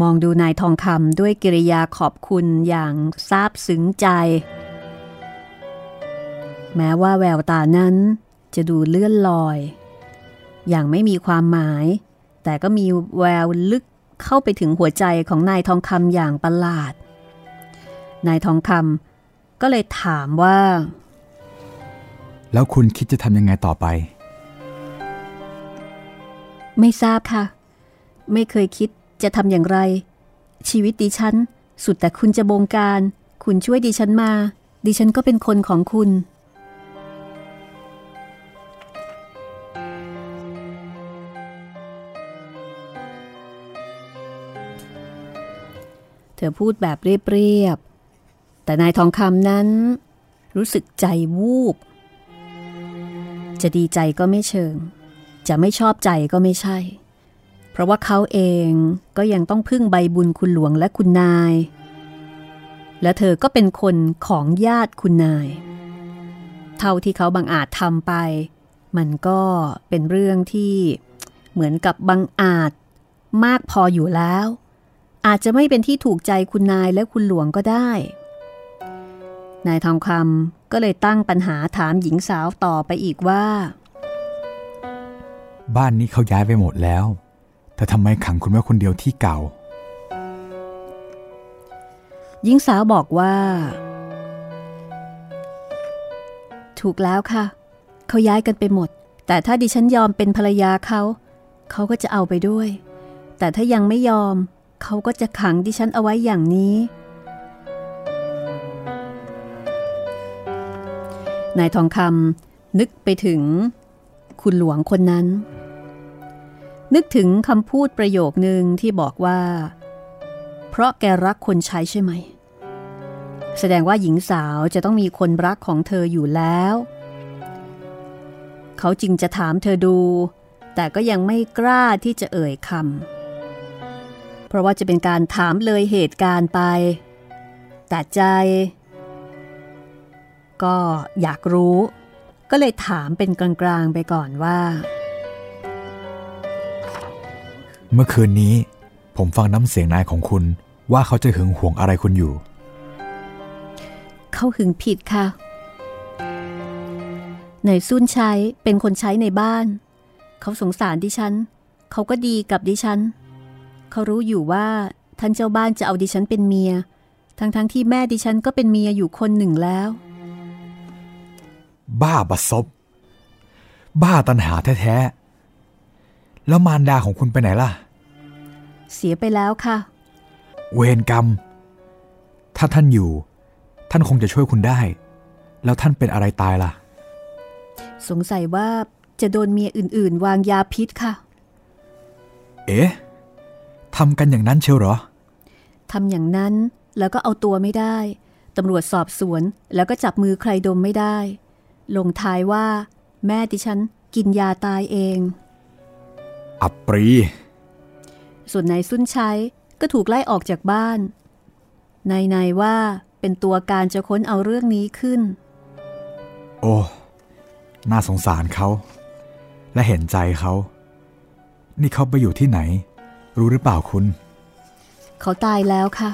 มองดูนายทองคำด้วยกิริยาขอบคุณอย่างซาบซึ้งใจ แม้ว่าแววตานั้นจะดูเลื่อนลอย อย่างไม่มีความหมาย แต่ก็มีแววลึกเข้าไปถึงหัวใจของนายทองคำอย่างประหลาด นายทองคำก็เลยถามว่า แล้วคุณคิดจะทำยังไงต่อไป ไม่ทราบค่ะ ไม่เคยคิดจะทำอย่างไร ชีวิตดิฉัน สุดแต่คุณจะบงการ คุณช่วยดิฉันมา ดิฉันก็เป็นคนของคุณเธอพูดแบบเรียบ แต่นายทองคำนั้น รู้สึกใจวูบ จะดีใจก็ไม่เชิง จะไม่ชอบใจก็ไม่ใช่ เพราะว่าเขาเองก็ยังต้องพึ่งใบบุญคุณหลวงและคุณนาย และเธอก็เป็นคนของญาติคุณนาย เท่าที่เขาบังอาจทำไป มันก็เป็นเรื่องที่เหมือนกับบังอาจมากพออยู่แล้ว อาจจะไม่เป็นที่ถูกใจคุณนายและคุณหลวงก็ได้ นายทองคำก็เลยตั้งปัญหาถามหญิงสาวต่อไปอีกว่า บ้านนี้เขาย้ายไปหมดแล้ว แต่ทำไมขังคุณไว้คนเดียวที่เก่า หญิงสาวบอกว่า ถูกแล้วค่ะ เขาย้ายกันไปหมด แต่ถ้าดิฉันยอมเป็นภรรยาเขา เขาก็จะเอาไปด้วย แต่ถ้ายังไม่ยอม เขาก็จะขังดิฉันเอาไว้อย่างนี้ นายทองคำนึกไปถึง คุณหลวงคนนั้น นึกถึงคำพูดประโยคนึงที่บอกว่า เพราะแกรักคนใช้ใช่ไหม แสดงว่าหญิงสาวจะต้องมีคนรักของเธออยู่แล้ว เขาจึงจะถามเธอดู แต่ก็ยังไม่กล้าที่จะเอ่ยคำเพราะว่าจะเป็นการถามเลยเหตุการณ์ไปแต่ใจ ก็อยากรู้ ก็เลยถามเป็นกลางๆไปก่อนว่า เมื่อคืนนี้ ผมฟังน้ำเสียงนายของคุณ ว่าเขาจะหึงหวงอะไรคุณอยู่ เขาหึงผิดค่ะนายซุนใช้เป็นคนใช้ในบ้าน เขาสงสารดิฉัน เขาก็ดีกับดิฉัน เขารู้อยู่ว่าท่านเจ้าบ้านจะเอาดิฉันเป็นเมีย ทั้งๆทที่แม่ดิฉันก็เป็นเมียอยู่คนหนึ่งแล้ว บ้าบัดซบบ้าตันหาแท้ๆ แล้วมารดาของคุณไปไหนล่ะ เสียไปแล้วค่ะ เวรกรรม ถ้าท่านอยู่ ท่านคงจะช่วยคุณได้ แล้วท่านเป็นอะไรตายล่ะ สงสัยว่าจะโดนเมียอื่นๆ วางยาพิษค่ะ เอ๊ะทำกันอย่างนั้นเชียวเหรอทำอย่างนั้นแล้วก็เอาตัวไม่ได้ตำรวจสอบสวนแล้วก็จับมือใครดมไม่ได้ ลงท้ายว่า แม่ดิฉันกินยาตายเอง อับปรี ส่วนนายสุนชัยก็ถูกไล่ออกจากบ้านนายนายว่าเป็นตัวการจะค้นเอาเรื่องนี้ขึ้น โอ้ น่าสงสารเขา และเห็นใจเขา นี่เขาไปอยู่ที่ไหน รู้หรือเปล่าคุณ เขาตายแล้วค่ะ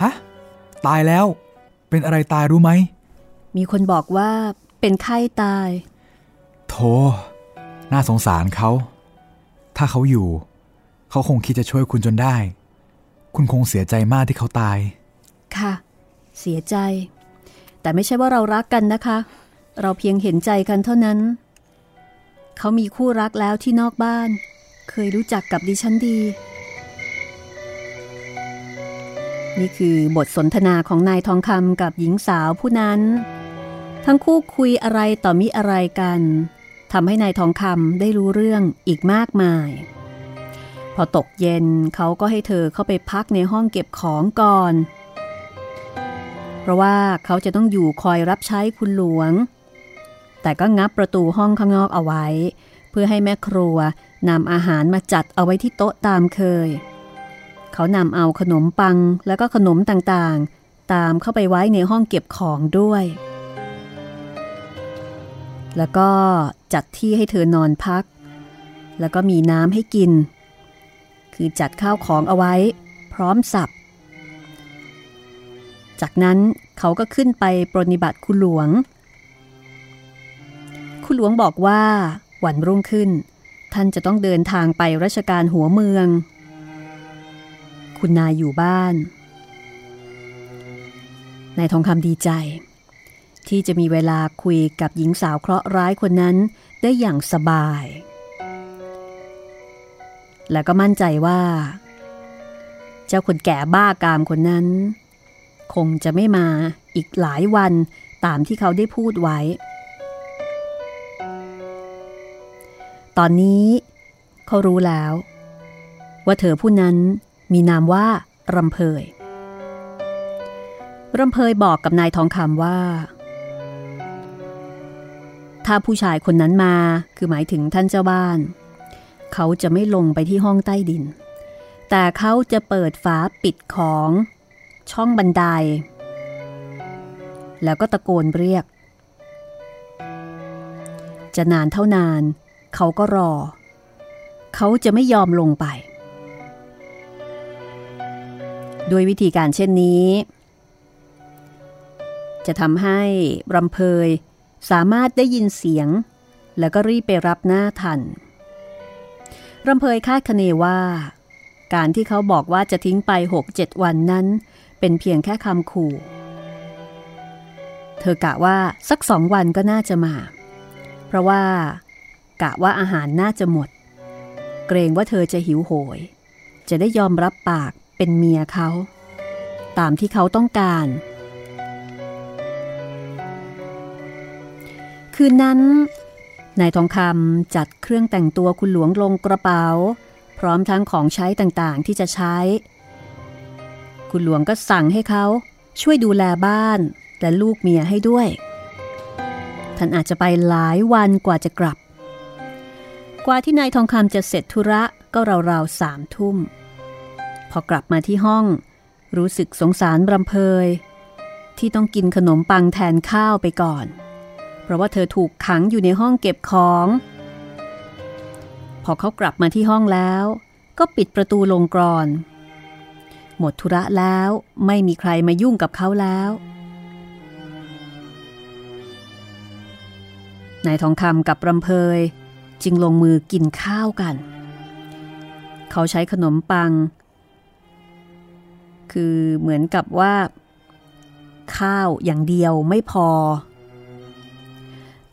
ฮะ ตายแล้ว เป็นอะไรตายรู้ไหม มีคนบอกว่าเป็นไข้ตาย โธ่น่าสงสารเขา ถ้าเขาอยู่ เขาคงคิดจะช่วยคุณจนได้ คุณคงเสียใจมากที่เขาตาย ค่ะ เสียใจ แต่ไม่ใช่ว่าเรารักกันนะคะ เราเพียงเห็นใจกันเท่านั้น เขามีคู่รักแล้วที่นอกบ้าน เคยรู้จักกับดิฉันดี นี่คือบทสนทนาของนายทองคำกับหญิงสาวผู้นั้น ทั้งคู่คุยอะไรต่อมิอะไรกันทำให้นายทองคำได้รู้เรื่องอีกมากมาย พอตกเย็นเขาก็ให้เธอเข้าไปพักในห้องเก็บของก่อน เพราะว่าเขาจะต้องอยู่คอยรับใช้คุณหลวง แต่ก็งับประตูห้องข้างนอกเอาไว้ เพื่อให้แม่ครัวนำอาหารมาจัดเอาไว้ที่โต๊ะตามเคย เขานำเอาขนมปังแล้วก็ขนมต่างๆ ตามเข้าไปไว้ในห้องเก็บของด้วย แล้วก็จัดที่ให้เธอนอนพัก แล้วก็มีน้ำให้กิน คือจัดข้าวของเอาไว้ พร้อมสับ จากนั้นเขาก็ขึ้นไปปรนิบัติคุณหลวง คุณหลวงบอกว่าวันรุ่งขึ้น ท่านจะต้องเดินทางไปราชการหัวเมือง คุณนายอยู่บ้าน นายทองคำดีใจ ที่จะมีเวลาคุยกับหญิงสาวเคราะห์ร้ายคนนั้นได้อย่างสบาย และก็มั่นใจว่า เจ้าคนแก่บ้ากามคนนั้น คงจะไม่มาอีกหลายวันตามที่เขาได้พูดไว้ ตอนนี้เขารู้แล้ว ว่าเธอผู้นั้นมีนามว่ารำเพยรำเพยบอกกับนายทองคำว่า ถ้าผู้ชายคนนั้นมาคือหมายถึงท่านเจ้าบ้าน เขาจะไม่ลงไปที่ห้องใต้ดิน แต่เขาจะเปิดฝาปิดของ ช่องบันได แล้วก็ตะโกนเรียก จะนานเท่านาน เขาก็รอ เขาจะไม่ยอมลงไป ด้วยวิธีการเช่นนี้ จะทำให้รำเพย สามารถได้ยินเสียง แล้วก็รีบไปรับหน้าทันรำเพยคาดคะเนว่า การที่เขาบอกว่าจะทิ้งไป6-7วันนั้น เป็นเพียงแค่คำขู่ เธอกะว่าสักสองวันก็น่าจะมา เพราะว่ากะว่าอาหารน่าจะหมด เกรงว่าเธอจะหิวโหย จะได้ยอมรับปากเป็นเมียเขา ตามที่เขาต้องการ คืนนั้นนายทองคำจัดเครื่องแต่งตัวคุณหลวงลงกระเป๋า พร้อมทั้งของใช้ต่างๆที่จะใช้ คุณหลวงก็สั่งให้เขาช่วยดูแลบ้านและลูกเมียให้ด้วย ท่านอาจจะไปหลายวันกว่าจะกลับ กว่าที่นายทองคำจะเสร็จธุระก็ราวๆสามทุ่ม พอกลับมาที่ห้อง รู้สึกสงสารรำเพยที่ต้องกินขนมปังแทนข้าวไปก่อนเราะว่าเธอถูกขังอยู่ในห้องเก็บของ พอเขากลับมาที่ห้องแล้ว ก็ปิดประตูลงกรอน หมดธุระแล้วไม่มีใครมายุ่งกับเขาแล้วนายทองคำกับรำเพยจึงลงมือกินข้าวกัน เขาใช้ขนมปัง คือเหมือนกับว่า ข้าวอย่างเดียวไม่พอ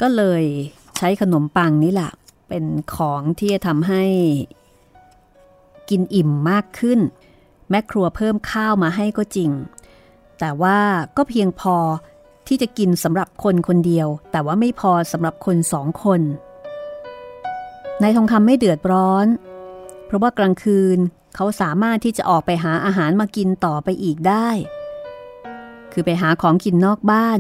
ก็เลยใช้ขนมปังนี่แหละเป็นของที่จะทำให้กินอิ่มมากขึ้น แม่ครัวเพิ่มข้าวมาให้ก็จริง แต่ว่าก็เพียงพอที่จะกินสำหรับคนคนเดียว แต่ว่าไม่พอสำหรับคนสองคนนายทองคำไม่เดือดร้อน เพราะว่ากลางคืนเขาสามารถที่จะออกไปหาอาหารมากินต่อไปอีกได้ คือไปหาของกินนอกบ้าน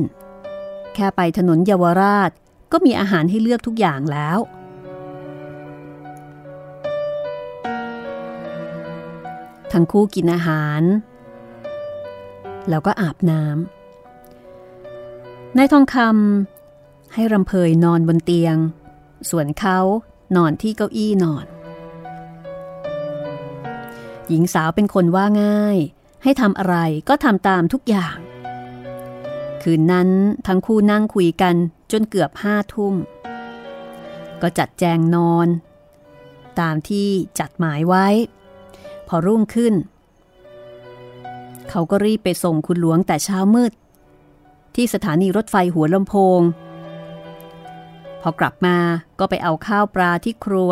แค่ไปถนนเยาวราช ก็มีอาหารให้เลือกทุกอย่างแล้ว ทั้งคู่กินอาหาร แล้วก็อาบน้ำนายทองคำให้รำเพยนอนบนเตียง ส่วนเขานอนที่เก้าอี้นอน หญิงสาวเป็นคนว่าง่าย ให้ทำอะไรก็ทำตามทุกอย่าง คืนนั้นทั้งคู่นั่งคุยกัน จนเกือบห้าทุ่ม ก็จัดแจงนอน ตามที่จัดหมายไว้ พอรุ่งขึ้น เขาก็รีบไปส่งคุณหลวงแต่เช้ามืด ที่สถานีรถไฟหัวลำโพง พอกลับมาก็ไปเอาข้าวปลาที่ครัว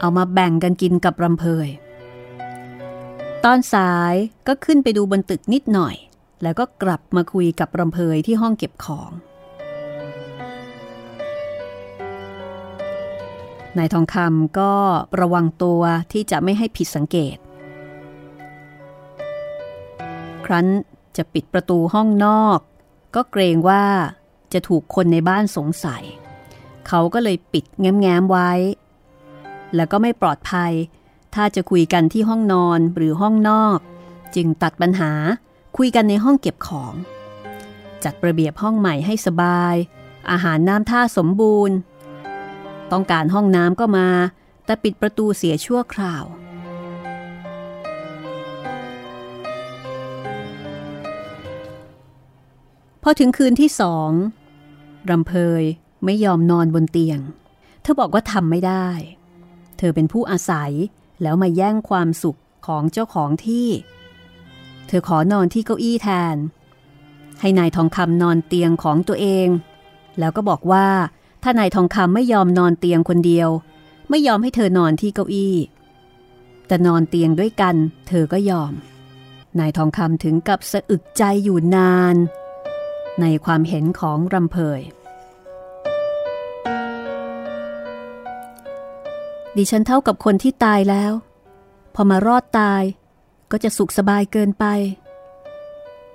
เอามาแบ่งกันกินกับรำเพยตอนสายก็ขึ้นไปดูบนตึกนิดหน่อย แล้วก็กลับมาคุยกับรำเพยที่ห้องเก็บของ นายทองคำก็ระวังตัวที่จะไม่ให้ผิดสังเกต ครั้นจะปิดประตูห้องนอก ก็เกรงว่าจะถูกคนในบ้านสงสัย เขาก็เลยปิดแง้มๆไว้ แล้วก็ไม่ปลอดภัย ถ้าจะคุยกันที่ห้องนอนหรือห้องนอก จึงตัดปัญหาคุยกันในห้องเก็บของ จัดระเบียบห้องใหม่ให้สบาย อาหารน้ำท่าสมบูรณ์ ต้องการห้องน้ำก็มา แต่ปิดประตูเสียชั่วคราว พอถึงคืนที่สองรำเพยไม่ยอมนอนบนเตียง เธอบอกว่าทำไม่ได้ เธอเป็นผู้อาศัยแล้วมาแย่งความสุขของเจ้าของที่ เธอขอนอนที่เก้าอี้แทน ให้นายทองคำนอนเตียงของตัวเอง แล้วก็บอกว่า ถ้านายทองคำไม่ยอมนอนเตียงคนเดียว ไม่ยอมให้เธอนอนที่เก้าอี้ แต่นอนเตียงด้วยกัน เธอก็ยอม นายทองคำถึงกับสะอึกใจอยู่นาน ในความเห็นของรำเพยดิฉันเท่ากับคนที่ตายแล้ว พอมารอดตาย ก็จะสุขสบายเกินไป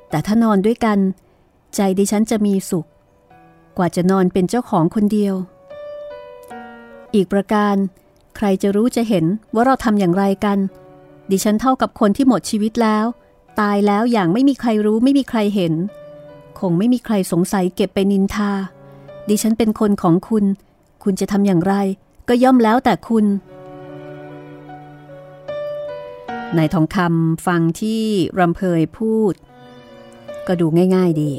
แต่ถ้านอนด้วยกัน ใจดิฉันจะมีสุข กว่าจะนอนเป็นเจ้าของคนเดียว อีกประการใครจะรู้จะเห็นว่าเราทำอย่างไรกัน ดิฉันเท่ากับคนที่หมดชีวิตแล้ว ตายแล้วอย่างไม่มีใครรู้ไม่มีใครเห็น คงไม่มีใครสงสัยเก็บไปนินทา ดิฉันเป็นคนของคุณ คุณจะทำอย่างไร ก็ย่อมแล้วแต่คุณนายทองคำฟังที่รำเพยพูด ก็ดูง่าย ๆดี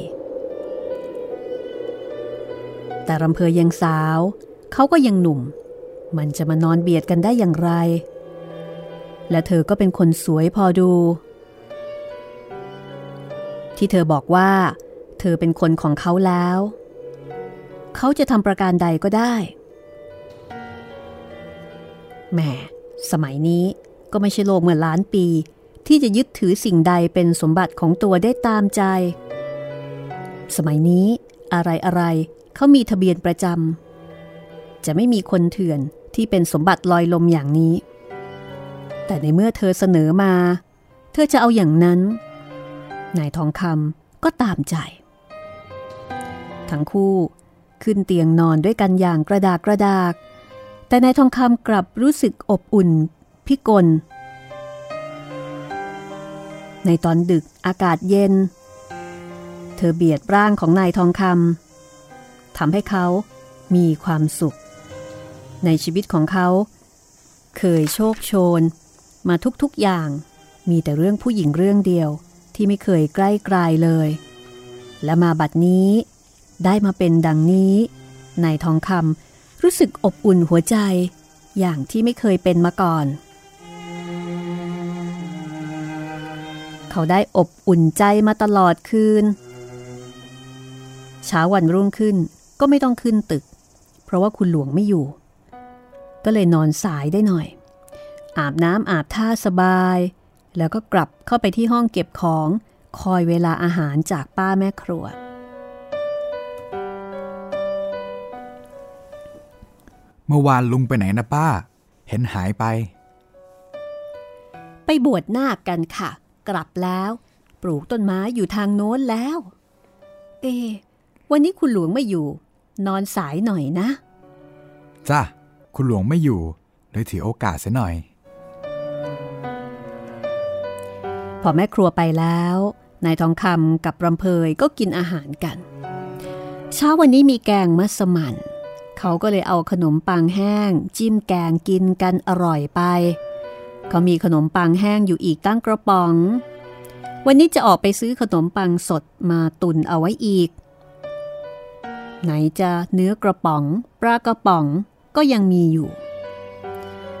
แต่รำเพยยังสาว เขาก็ยังหนุ่ม มันจะมานอนเบียดกันได้อย่างไร และเธอก็เป็นคนสวยพอดู ที่เธอบอกว่า เธอเป็นคนของเขาแล้ว เขาจะทำประการใดก็ได้แหมสมัยนี้ก็ไม่ใช่โลกเมื่อล้านปี ที่จะยึดถือสิ่งใดเป็นสมบัติของตัวได้ตามใจ สมัยนี้อะไรอะไร เขามีทะเบียนประจำจะไม่มีคนเถื่อนที่เป็นสมบัติลอยลมอย่างนี้ แต่ในเมื่อเธอเสนอมา เธอจะเอาอย่างนั้น นายทองคำก็ตามใจ ทั้งคู่ขึ้นเตียงนอนด้วยกันอย่างกระดากกระดาก แต่นายทองคำกลับรู้สึกอบอุ่น พิกล ในตอนดึกอากาศเย็น เธอเบียดร่างของนายทองคำ ทำให้เขามีความสุข ในชีวิตของเขา เคยโชคโชน มาทุกๆอย่าง มีแต่เรื่องผู้หญิงเรื่องเดียวที่ไม่เคยใกล้ไกลเลย และมาบัดนี้ ได้มาเป็นดังนี้นายทองคำรู้สึกอบอุ่นหัวใจ อย่างที่ไม่เคยเป็นมาก่อน เขาได้อบอุ่นใจมาตลอดคืนเช้าวันรุ่งขึ้น ก็ไม่ต้องขึ้นตึก เพราะว่าคุณหลวงไม่อยู่ ก็เลยนอนสายได้หน่อย อาบน้ำอาบท่าสบาย แล้วก็กลับเข้าไปที่ห้องเก็บของคอยเวลาอาหารจากป้าแม่ครัว เมื่อวานลุงไปไหนนะป้า เห็นหายไป ไปบวชนาคกันค่ะ กลับแล้ว ปลูกต้นไม้อยู่ทางโน้นแล้ว เอ วันนี้คุณหลวงไม่อยู่ นอนสายหน่อยนะ จ้าคุณหลวงไม่อยู่ เลยถือโอกาสเสียหน่อย พอแม่ครัวไปแล้ว นายทองคำกับรำเพยก็กินอาหารกัน เช้าวันนี้มีแกงมัสมั่น เขาก็เลยเอาขนมปังแห้ง จิ้มแกงกินกันอร่อยไป เขามีขนมปังแห้งอยู่อีกตั้งกระป๋อง วันนี้จะออกไปซื้อขนมปังสดมาตุนเอาไว้อีก ไหนจะเนื้อกระป๋องปลากระป๋องก็ยังมีอยู่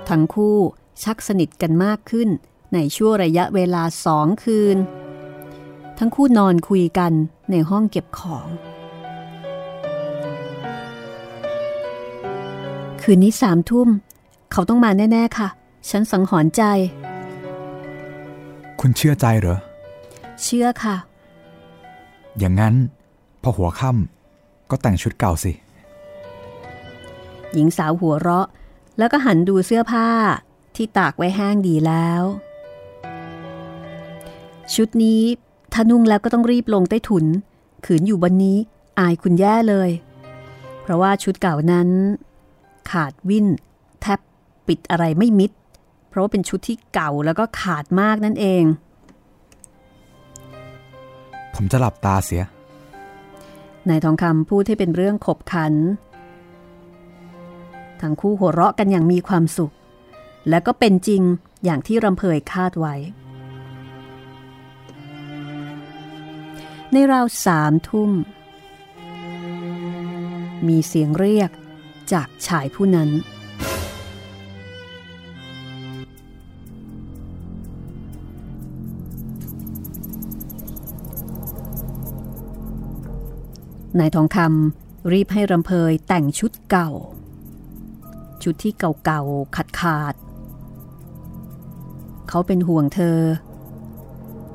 ทั้งคู่ชักสนิทกันมากขึ้นในช่วงระยะเวลาสองคืน ทั้งคู่นอนคุยกันในห้องเก็บของ คืนนี้สามทุ่ม เขาต้องมาแน่ ๆ ค่ะ ฉันสังหรณ์ใจ คุณเชื่อใจเหรอ เชื่อค่ะ อย่างนั้นพอหัวค่ำ ก็แต่งชุดเก่าสิ หญิงสาวหัวเราะ แล้วก็หันดูเสื้อผ้าที่ตากไว้แห้งดีแล้ว ชุดนี้ถ้านุ่งแล้วก็ต้องรีบลงใต้ถุน ขืนอยู่บนนี้อายคุณแย่เลย เพราะว่าชุดเก่านั้น ขาดวินแทบปิดอะไรไม่มิด เพราะว่าเป็นชุดที่เก่าแล้วก็ขาดมากนั่นเอง ผมจะหลับตาเสีย นายทองคำพูดให้เป็นเรื่องขบขัน ทั้งคู่หัวเราะกันอย่างมีความสุข และก็เป็นจริงอย่างที่รำเพยคาดไว้ ในราวสามทุ่ม มีเสียงเรียกจากชายผู้นั้น นายทองคำรีบให้รำเพยแต่งชุดเก่า ชุดที่เก่าๆขาดขาด เขาเป็นห่วงเธอ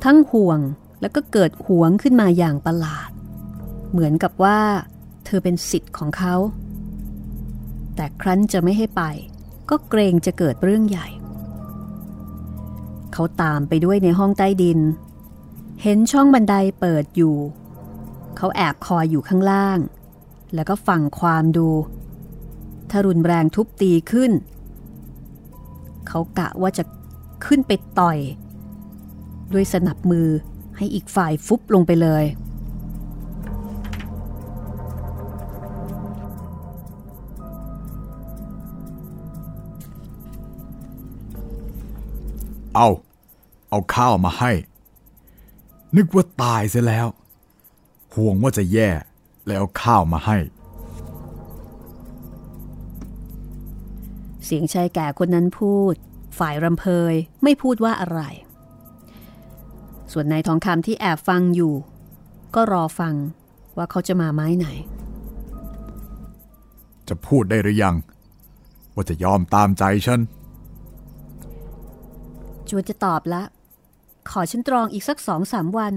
ทั้งห่วงแล้วก็เกิดหวงขึ้นมาอย่างประหลาด เหมือนกับว่า เธอเป็นสิทธิ์ของเขา แต่ครั้นจะไม่ให้ไป ก็เกรงจะเกิดเรื่องใหญ่ เขาตามไปด้วยในห้องใต้ดิน เห็นช่องบันไดเปิดอยู่ เขาแอบคอยอยู่ข้างล่าง แล้วก็ฟังความดูถ้ารุนแรงทุบตีขึ้น เขากะว่าจะขึ้นไปต่อย ด้วยสนับมือให้อีกฝ่ายฟุบลงไปเลย เอา เอาข้าวมาให้ นึกว่าตายเสียแล้ว ห่วงว่าจะแย่แล้วเอาข้าวมาให้ เสียงชายแก่คนนั้นพูด ฝ่ายรำเพยไม่พูดว่าอะไร ส่วนนายทองคำที่แอบฟังอยู่ ก็รอฟังว่าเขาจะมาไม้ไหน จะพูดได้หรือยัง ว่าจะยอมตามใจฉันจวนจะตอบละ ขอฉันตรองอีกสักสองสามวัน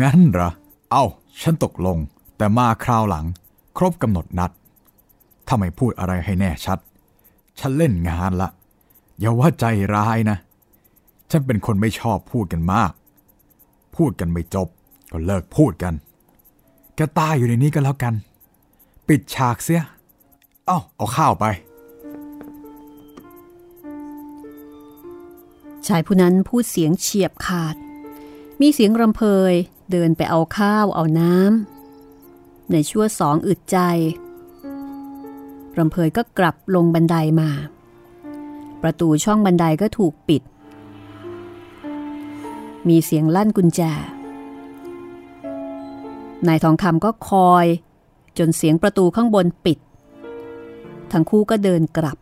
งั้นเหรอ เอาฉันตกลง แต่มาคราวหลัง ครบกำหนดนัด ถ้าไม่พูดอะไรให้แน่ชัด ฉันเล่นงานละ อย่าว่าใจร้ายนะ ฉันเป็นคนไม่ชอบพูดกันมาก พูดกันไม่จบ ก็เลิกพูดกัน แกตายอยู่ในนี้ก็แล้วกัน ปิดฉากเสีย เอ้า เอาข้าวไปชายผู้นั้นพูดเสียงเฉียบขาด มีเสียงรำเพย เดินไปเอาข้าวเอาน้ำในชั่วสองอึดใจรำเพยก็กลับลงบันไดมา ประตูช่องบันไดก็ถูกปิด มีเสียงลั่นกุญแจ นายทองคำก็คอยจนเสียงประตูข้างบนปิด ทั้งคู่ก็เดินกลับ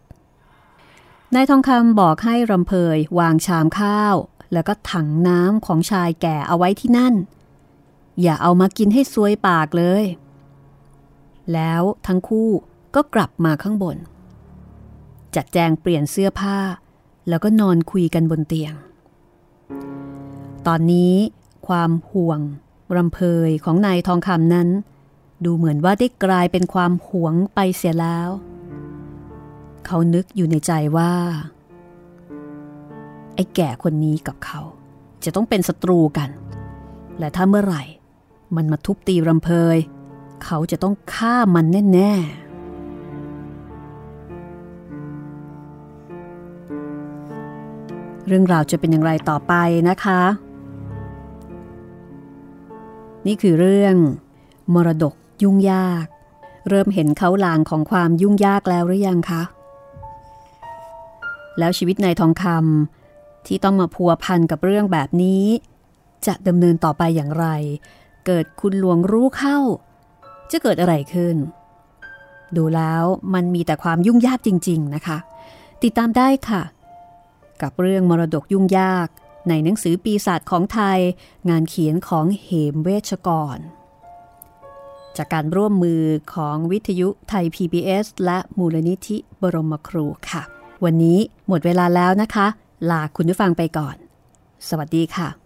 นายทองคำบอกให้รำเพยวางชามข้าว แล้วก็ถังน้ำของชายแก่เอาไว้ที่นั่น อย่าเอามากินให้ซวยปากเลย แล้วทั้งคู่ก็กลับมาข้างบน จัดแจงเปลี่ยนเสื้อผ้า แล้วก็นอนคุยกันบนเตียง ตอนนี้ความห่วงรำเพยของนายทองคำนั้น ดูเหมือนว่าได้กลายเป็นความหวงไปเสียแล้ว เขานึกอยู่ในใจว่า ไอ้แก่คนนี้กับเขา จะต้องเป็นศัตรูกัน และถ้าเมื่อไหร่ มันมาทุบตีรำเพย เขาจะต้องฆ่ามันแน่ ๆ เรื่องราวจะเป็นอย่างไรต่อไปนะคะ นี่คือเรื่อง มรดกยุ่งยาก เริ่มเห็นเขาลางของความยุ่งยากแล้วหรือยังคะ แล้วชีวิตนายทองคำที่ต้องมาพัวพันกับเรื่องแบบนี้ จะดำเนินต่อไปอย่างไร เกิดคุณหลวงรู้เข้า จะเกิดอะไรขึ้น ดูแล้วมันมีแต่ความยุ่งยากจริง ๆนะคะ ติดตามได้ค่ะ กับเรื่องมรดกยุ่งยากในหนังสือปีศาจของไทย งานเขียนของเหมเวชกร จากการร่วมมือของวิทยุไทย PBS และมูลนิธิบรมครูค่ะ วันนี้หมดเวลาแล้วนะคะ ลาคุณผู้ฟังไปก่อน สวัสดีค่ะ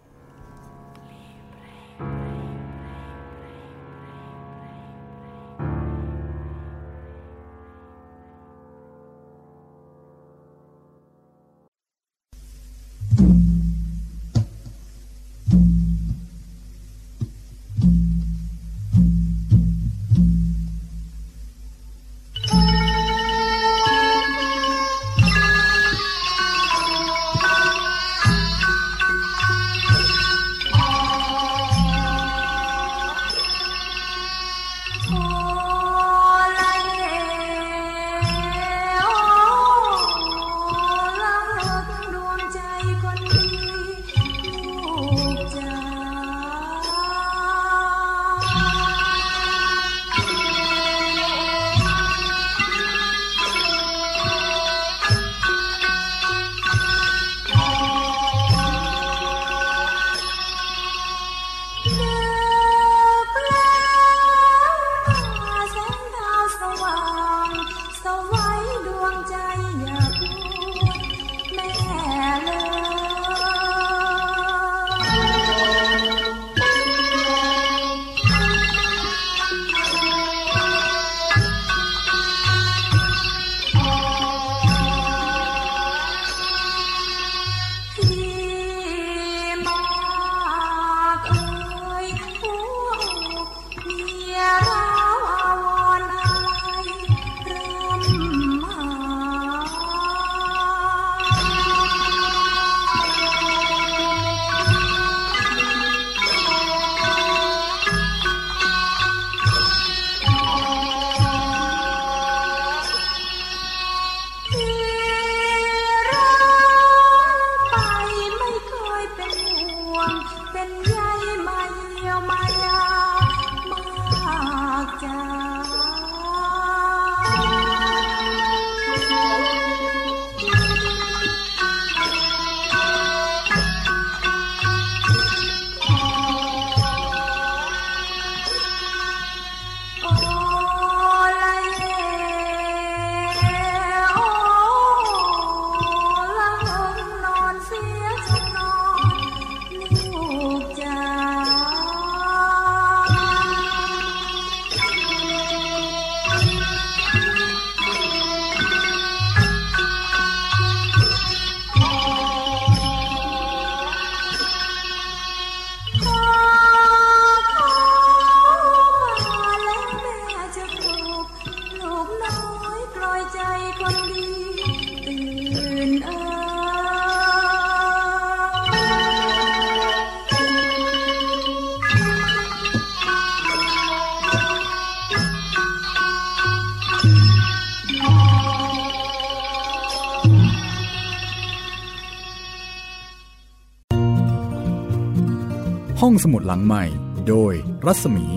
หลังใหม่ โดยรัศมี